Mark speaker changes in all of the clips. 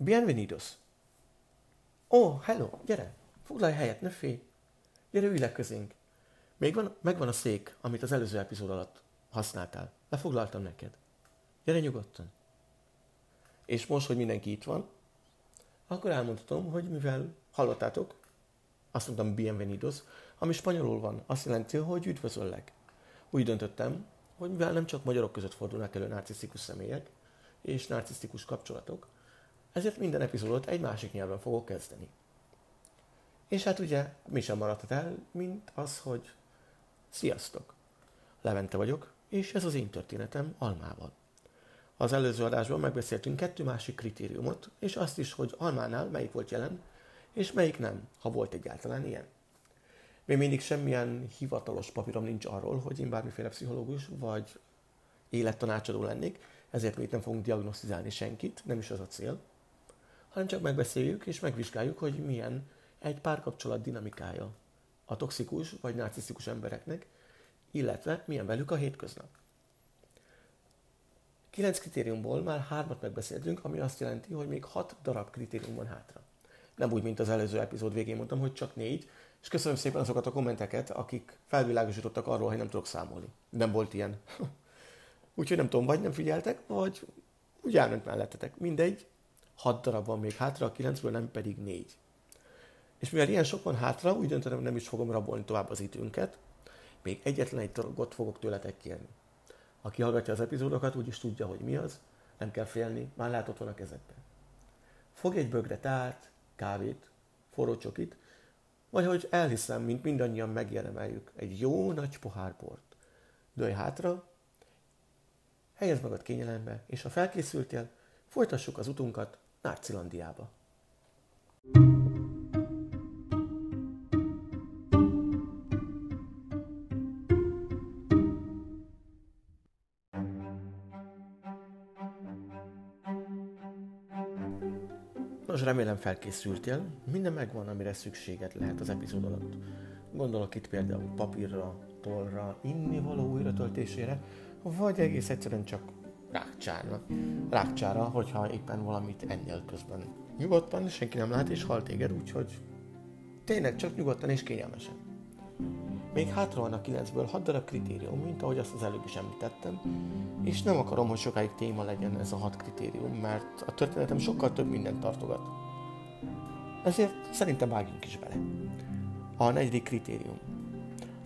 Speaker 1: Bienvenidos. Ó, oh, hello, gyere, foglalj helyet, ne félj. Gyere, ülj le közénk. Még van, megvan a szék, amit az előző epizód alatt használtál. Lefoglaltam neked. Gyere nyugodtan. És most, hogy mindenki itt van, akkor elmondhatom, hogy mivel hallottátok, azt mondtam bienvenidos, ami spanyolul van, azt jelenti, hogy üdvözöllek. Úgy döntöttem, hogy mivel nem csak magyarok között fordulnak elő narcisztikus személyek és narcisztikus kapcsolatok, ezért minden epizódot egy másik nyelven fogok kezdeni. És hát ugye mi sem maradhat el, mint az, hogy sziasztok! Levente vagyok, és ez az én történetem Almával. Az előző adásban megbeszéltünk kettő másik kritériumot, és azt is, hogy Almánál melyik volt jelen, és melyik nem, ha volt egyáltalán ilyen. Még mindig semmilyen hivatalos papírom nincs arról, hogy én bármiféle pszichológus vagy élettanácsadó lennék, ezért még nem fogunk diagnosztizálni senkit, nem is az a cél, hanem csak megbeszéljük és megvizsgáljuk, hogy milyen egy párkapcsolat dinamikája a toxikus vagy narcisztikus embereknek, illetve milyen velük a hétköznap. Kilenc kritériumból már hármat megbeszéltünk, ami azt jelenti, hogy még hat darab kritérium van hátra. Nem úgy, mint az előző epizód végén mondtam, hogy csak négy, és köszönöm szépen azokat a kommenteket, akik felvilágosítottak arról, hogy nem tudok számolni. Nem volt ilyen. Úgyhogy nem tudom, vagy nem figyeltek, vagy úgy elment mellettetek. Mindegy, hat darab van még hátra, a kilencből nem pedig négy. És mivel ilyen sok van hátra, úgy döntöttem, nem is fogom rabolni tovább az időnket, még egyetlen egy dolgot fogok tőletek kérni. Aki hallgatja az epizódokat, úgyis tudja, hogy mi az, nem kell félni, már látott van a kezedben. Fogj egy bögre tát, kávét, forró csokit, vagy hogy elhiszem, mint mindannyian megérdemeljük, egy jó nagy pohár bort. Dőj hátra, helyezd magad kényelembe, és ha felkészültél, folytassuk az utunkat Nárcilandiába. Nos, remélem felkészültél. Minden megvan, amire szükséged lehet az epizód alatt. Gondolok itt például papírra, tollra, innivaló újratöltésére, vagy egész egyszerűen csak rákcsárra. Rákcsára, hogyha éppen valamit ennél közben. Nyugodtan, senki nem lát és hal téged, úgyhogy tényleg csak nyugodtan és kényelmesen. Még hátra van a 9-ből 6 darab kritérium, mint ahogy azt az előbb is említettem, és nem akarom, hogy sokáig téma legyen ez a 6 kritérium, mert a történetem sokkal több mindent tartogat. Ezért szerintem vágjunk is bele. A negyedik kritérium.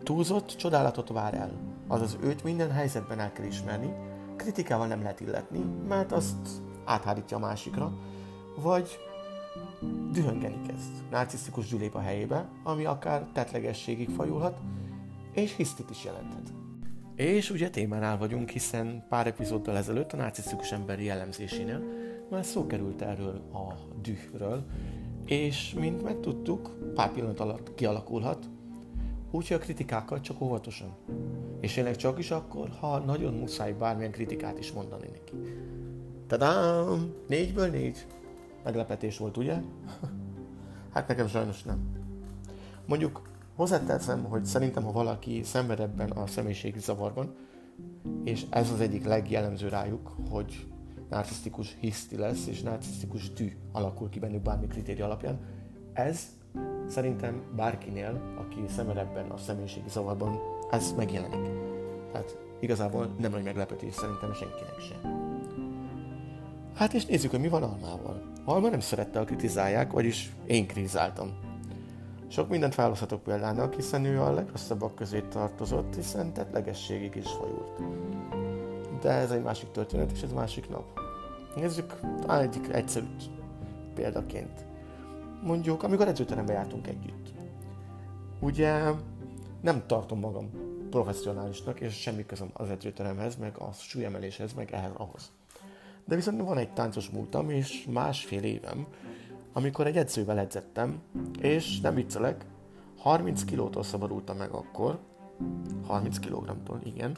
Speaker 1: Túlzott csodálatot vár el, azaz őt minden helyzetben el kell ismerni, kritikával nem lehet illetni, mert azt áthárítja a másikra, vagy dühöngeni kezd. Narcisztikus gyűlép a helyébe, ami akár tetlegességig fajulhat, és hisztit is jelenthet. És ugye témánál vagyunk, hiszen pár epizóddal ezelőtt a narcisztikus ember jellemzésénél már szó került erről a dühről, és mint megtudtuk, pár pillanat alatt kialakulhat, úgyhogy a kritikákkal csak óvatosan. És tényleg csak is akkor, ha nagyon muszáj bármilyen kritikát is mondani neki. Tadám! Négyből négy. Meglepetés volt, ugye? hát nekem sajnos nem. Mondjuk hozzáteszem, hogy szerintem, ha valaki szenved ebben a személyiségi zavarban, és ez az egyik legjellemző rájuk, hogy narcisztikus hiszti lesz, és narcisztikus tű alakul ki bennük bármi kritéria alapján, ez szerintem bárkinél, aki szenved ebben a személyiségi zavarban, ez megjelenik. Tehát igazából nem nagy meglepetés szerintem senkinek sem. Hát és nézzük, hogy mi van Almával. Alma nem szerette, a kritizálják, vagyis én kritizáltam. Sok mindent választhatok példának, hiszen ő a legrosszabbak közé tartozott, hiszen tettlegességig is folyult. De ez egy másik történet, és ez másik nap. Nézzük talán egyik egyszerű példaként. Mondjuk, amikor edzőterembe jártunk együtt. Ugye nem tartom magam professzionálisnak, és semmi közöm az edzőteremhez, meg a súlyemeléshez, meg ehhez ahhoz. De viszont van egy táncos múltam, és másfél évem, amikor egy edzővel edzettem, és nem viccelek, 30 kilótól szabadultam meg akkor, 30 kg-tól, igen.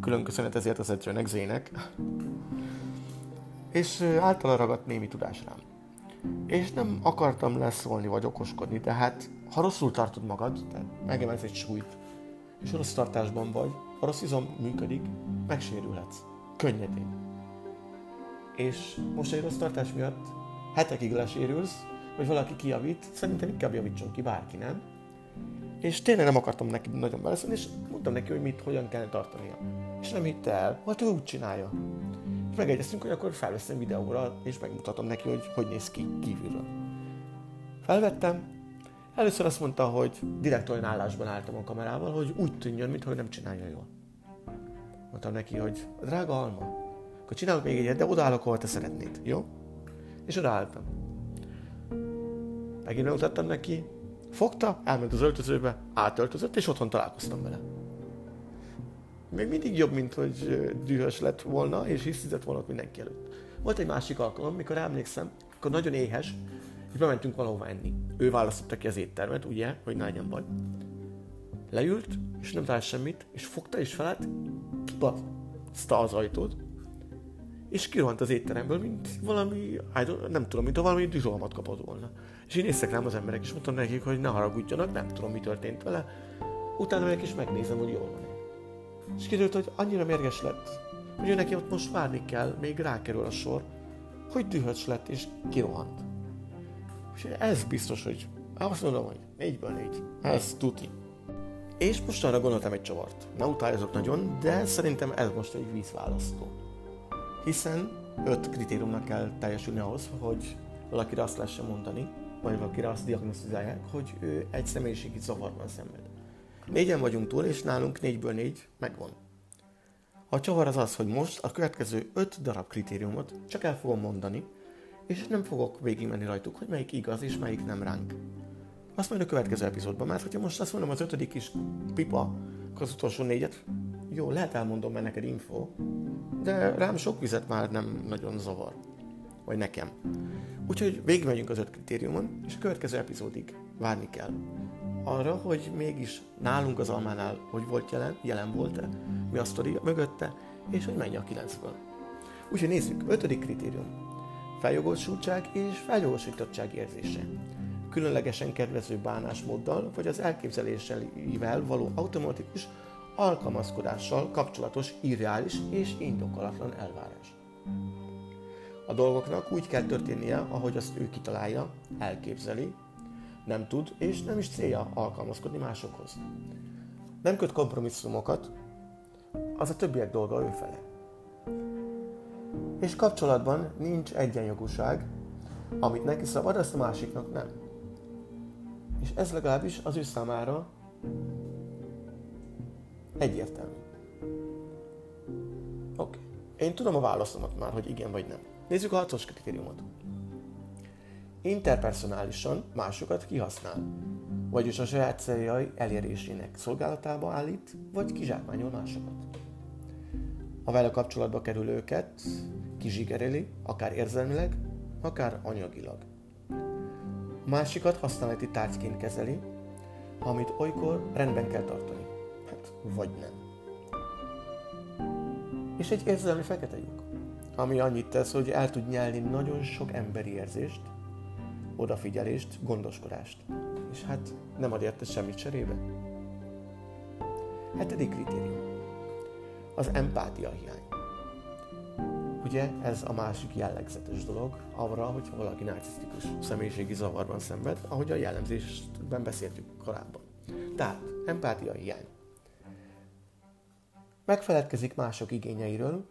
Speaker 1: Külön köszönet ezért az edzőnek, Zének. És általa ragadt némi tudás rám. És nem akartam leszólni vagy okoskodni, de hát ha rosszul tartod magad, megemelsz egy súlyt, és rossz tartásban vagy, a rossz izom működik, megsérülhetsz. Könnyedén. És most egy rossz tartás miatt hetekig lesérülsz, vagy valaki kijavít, szerintem inkább javítson ki bárki, nem? És tényleg nem akartam neki nagyon beleszólni, és mondtam neki, hogy mit, hogyan kellene tartania. És nem hitte el, hát ő úgy csinálja. És megegyeztünk, hogy akkor felveszem videóra, és megmutatom neki, hogy hogy néz ki kívülről. Felvettem, először azt mondta, hogy direkt olyan állásban álltam a kamerával, hogy úgy tűnjön, mintha nem csinálja jól. Mondtam neki, hogy drága Alma, akkor csinálok még egyet, de odaállok, ahol te szeretnéd, jó? És odaálltam. Megint megmutattam neki, fogta, elment az öltözőbe, átöltözött, és otthon találkoztam vele. Még mindig jobb, mint hogy dühös lett volna, és hisztizett volna mindenki előtt. Volt egy másik alkalom, mikor emlékszem, akkor nagyon éhes, és bementünk valahova enni. Ő választotta ki az éttermet, ugye, hogy ne legyen baj. Leült, és nem talált semmit, és fogta és felállt, kibaszta az ajtót, és kirohant az étteremből, mint valami, nem tudom, mint ha valami düzolmat kapott volna. És én néztek rám az emberek, és mondtam nekik, hogy ne haragudjanak, nem tudom, mi történt vele. Utána megyek és megnézem, hogy jól van. És kiderült, hogy annyira mérges lett, hogy ő neki ott most várni kell, még rákerül a sor, hogy dühös lett és kirohant. És ez biztos, hogy azt mondom, hogy négyből négy. Ez tuti. És most arra gondoltam egy csavart. Ne utálozok nagyon, de szerintem ez most egy vízválasztó. Hiszen öt kritériumnak kell teljesülni ahhoz, hogy valakire azt lehessen mondani, vagy valakire azt diagnosztizálják, hogy ő egy személyiségi zavarban szenved. Négyen vagyunk túl, és nálunk négyből négy megvan. A csavar az az, hogy most a következő öt darab kritériumot csak el fogom mondani, és nem fogok végigmenni rajtuk, hogy melyik igaz és melyik nem ránk. Azt majd a következő epizódban, mert hogyha most azt mondom az ötödik is pipa, az utolsó négyet, jó, lehet elmondom, mert neked info, de rám sok vizet már nem nagyon zavar. Vagy nekem. Úgyhogy végigmegyünk az öt kritériumon, és a következő epizódig várni kell. Arra, hogy mégis nálunk az almánál, hogy volt jelen, jelen volt-e, mi a sztori mögötte, és hogy mennyi a kilencből. Úgyhogy nézzük, ötödik kritérium. Feljogosultság és feljogosultottság érzése. Különlegesen kedvező bánásmóddal, vagy az elképzeléssel való automatikus alkalmazkodással kapcsolatos irreális és indokolatlan elvárás. A dolgoknak úgy kell történnie, ahogy azt ő kitalálja, elképzeli, nem tud és nem is célja alkalmazkodni másokhoz. Nem köt kompromisszumokat, az a többiek dolga ő fele. És kapcsolatban nincs egyenjogúság, amit neki szabad, azt a másiknak nem. És ez legalábbis az ő számára Egyértelmű. Oké. Okay. Én tudom a válaszomat már, hogy igen vagy nem. Nézzük a hatos kritériumot. Interpersonálisan másokat kihasznál, vagyis a saját céljai elérésének szolgálatába állít, vagy kizsákmányol másokat. A vele kapcsolatba kerülőket kizsigereli, akár érzelmileg, akár anyagilag. A másikat használati tárgyként kezeli, amit olykor rendben kell tartani vagy nem. És egy érzelmi fekete lyuk, ami annyit tesz, hogy el tud nyelni nagyon sok emberi érzést, odafigyelést, gondoskodást. És hát nem ad érte semmit cserébe. Hetedik kritérium. Az empátia hiány. Ugye ez a másik jellegzetes dolog arra, hogy valaki narcisztikus személyiségi zavarban szenved, ahogy a jellemzésben beszéltük korábban. Tehát empátia hiány megfeledkezik mások igényeiről,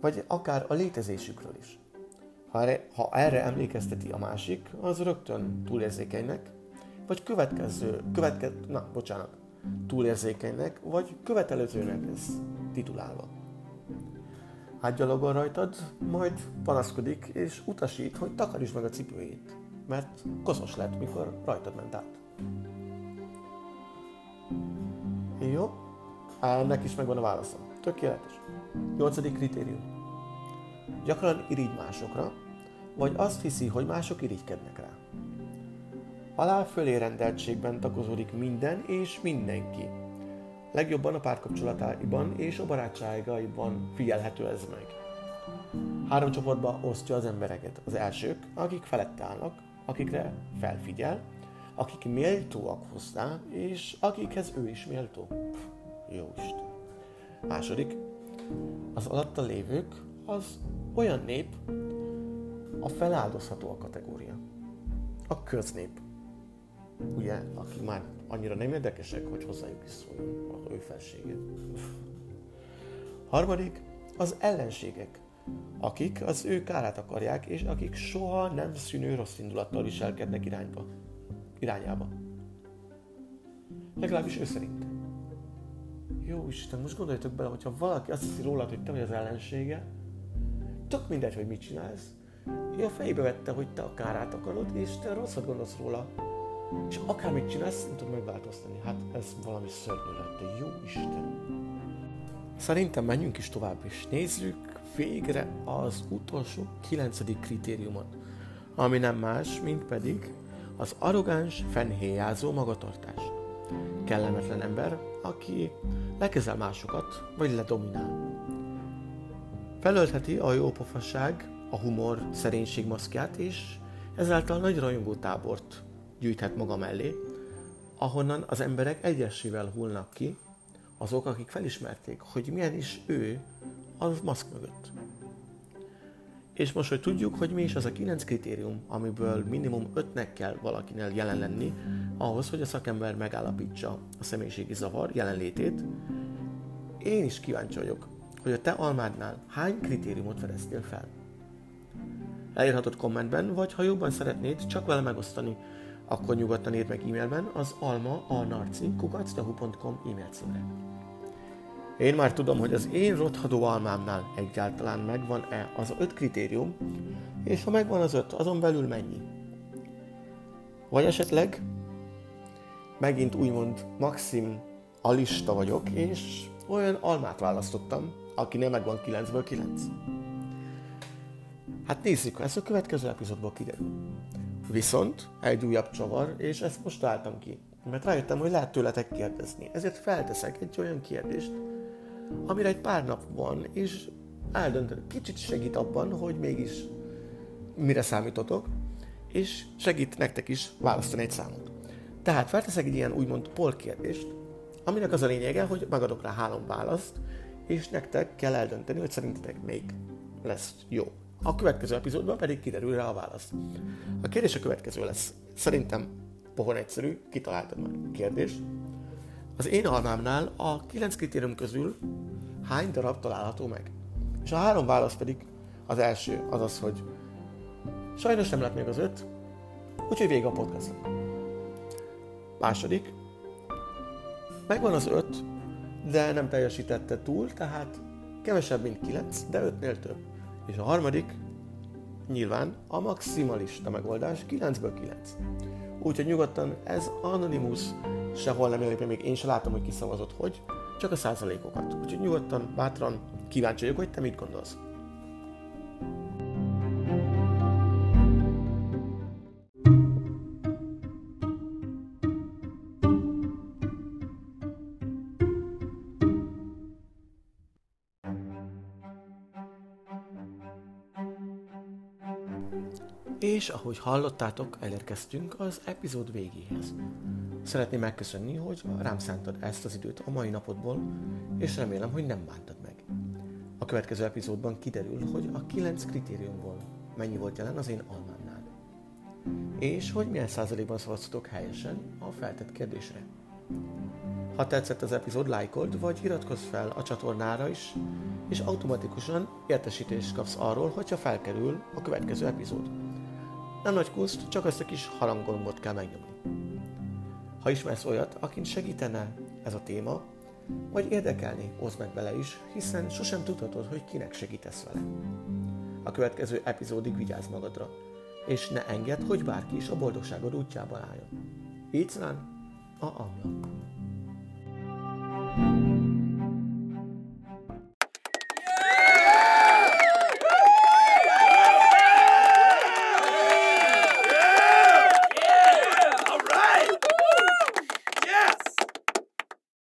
Speaker 1: vagy akár a létezésükről is. Ha erre, ha erre emlékezteti a másik, az rögtön túlérzékenynek, vagy következő, követke, na, bocsánat, túlérzékenynek, vagy követelőzőnek ez titulálva. Átgyalogol rajtad, majd panaszkodik és utasít, hogy takarítsd meg a cipőjét, mert koszos lett, mikor rajtad ment át. Jó, ennek is megvan a válaszom. Tökéletes. Nyolcadik kritérium. Gyakran irigy másokra, vagy azt hiszi, hogy mások irigykednek rá. Alá fölé rendeltségben takozódik minden és mindenki. Legjobban a párkapcsolatáiban és a barátságaiban figyelhető ez meg. Három csoportba osztja az embereket. Az elsők, akik felette állnak, akikre felfigyel, akik méltóak hozzá, és akikhez ő is méltó. Jó Isten. Második, az alatta lévők az olyan nép, a feláldozható a kategória. A köznép. Ugye, akik már annyira nem érdekesek, hogy hozzájuk is szóljon az ő felsége. Harmadik, az ellenségek, akik az ő kárát akarják, és akik soha nem szűnő rossz indulattal viselkednek irányba, irányába. Legalábbis ő szerint. Jó Isten, most gondoljatok bele, hogyha valaki azt hiszi rólad, hogy te vagy az ellensége, tök mindegy, hogy mit csinálsz, ő a fejbe vette, hogy te a kárát akarod, és te rosszat gondolsz róla, és akármit csinálsz, nem tudod megváltoztatni. Hát ez valami szörnyű lett, de jó Isten. Szerintem menjünk is tovább, és nézzük végre az utolsó kilencedik kritériumot, ami nem más, mint pedig az arrogáns, fennhéjázó magatartás. Kellemetlen ember, aki lekezel másokat, vagy ledominál. Felöltheti a jópofasság, a humor, szerénység maszkját, és ezáltal nagy rajongó tábort gyűjthet maga mellé, ahonnan az emberek egyesével hullnak ki, azok, akik felismerték, hogy milyen is ő az maszk mögött. És most, hogy tudjuk, hogy mi is az a kilenc kritérium, amiből minimum ötnek kell valakinél jelen lenni, ahhoz, hogy a szakember megállapítsa a személyiségi zavar jelenlétét, én is kíváncsi vagyok, hogy a te almádnál hány kritériumot fedeztél fel. Elírhatod kommentben, vagy ha jobban szeretnéd, csak vele megosztani, akkor nyugodtan írd meg e-mailben az alma a narci kukacdahu.com e-mail címre. Én már tudom, hogy az én rothadó almámnál egyáltalán megvan-e az öt kritérium, és ha megvan az öt, azon belül mennyi. Vagy esetleg megint úgymond maxim alista vagyok, és olyan almát választottam, akinél megvan 9-ből 9. Hát nézzük, ez a következő epizódból kiderül. Viszont egy újabb csavar, és ezt most találtam ki. Mert rájöttem, hogy lehet tőletek kérdezni. Ezért felteszek egy olyan kérdést, amire egy pár nap van, és eldöntöd. Kicsit segít abban, hogy mégis mire számítotok, és segít nektek is választani egy számot. Tehát felteszek egy ilyen úgymond poll kérdést, aminek az a lényege, hogy megadok rá három választ, és nektek kell eldönteni, hogy szerintetek még lesz jó. A következő epizódban pedig kiderül rá a válasz. A kérdés a következő lesz. Szerintem pohon egyszerű, kitaláltad már a kérdést. Az én almámnál a kilenc kritérium közül hány darab található meg? És a három válasz pedig az első az az, hogy sajnos nem lett még az öt, úgyhogy vége a podcast. Második, megvan az öt, de nem teljesítette túl, tehát kevesebb, mint kilenc, de ötnél több. És a harmadik, nyilván a maximalista megoldás 9-ből 9. Úgyhogy nyugodtan ez Anonymous sehol nem jelenik még én sem látom, hogy kiszavazott hogy, csak a százalékokat. Úgyhogy nyugodtan, bátran kíváncsi vagyok, hogy te mit gondolsz. És ahogy hallottátok, elérkeztünk az epizód végéhez. Szeretném megköszönni, hogy rám szántad ezt az időt a mai napodból, és remélem, hogy nem bántad meg. A következő epizódban kiderül, hogy a kilenc kritériumból mennyi volt jelen az én almámnál. És hogy milyen százalékban szavaztatok helyesen a feltett kérdésre. Ha tetszett az epizód, lájkold, vagy iratkozz fel a csatornára is, és automatikusan értesítést kapsz arról, hogyha felkerül a következő epizód. Nem nagy kuszt, csak ezt a kis haranggombot kell megnyomni. Ha ismersz olyat, akin segítene ez a téma, vagy érdekelni, oszd meg bele is, hiszen sosem tudhatod, hogy kinek segítesz vele. A következő epizódig vigyázz magadra, és ne engedd, hogy bárki is a boldogságod útjába álljon. Így a Amla. thank you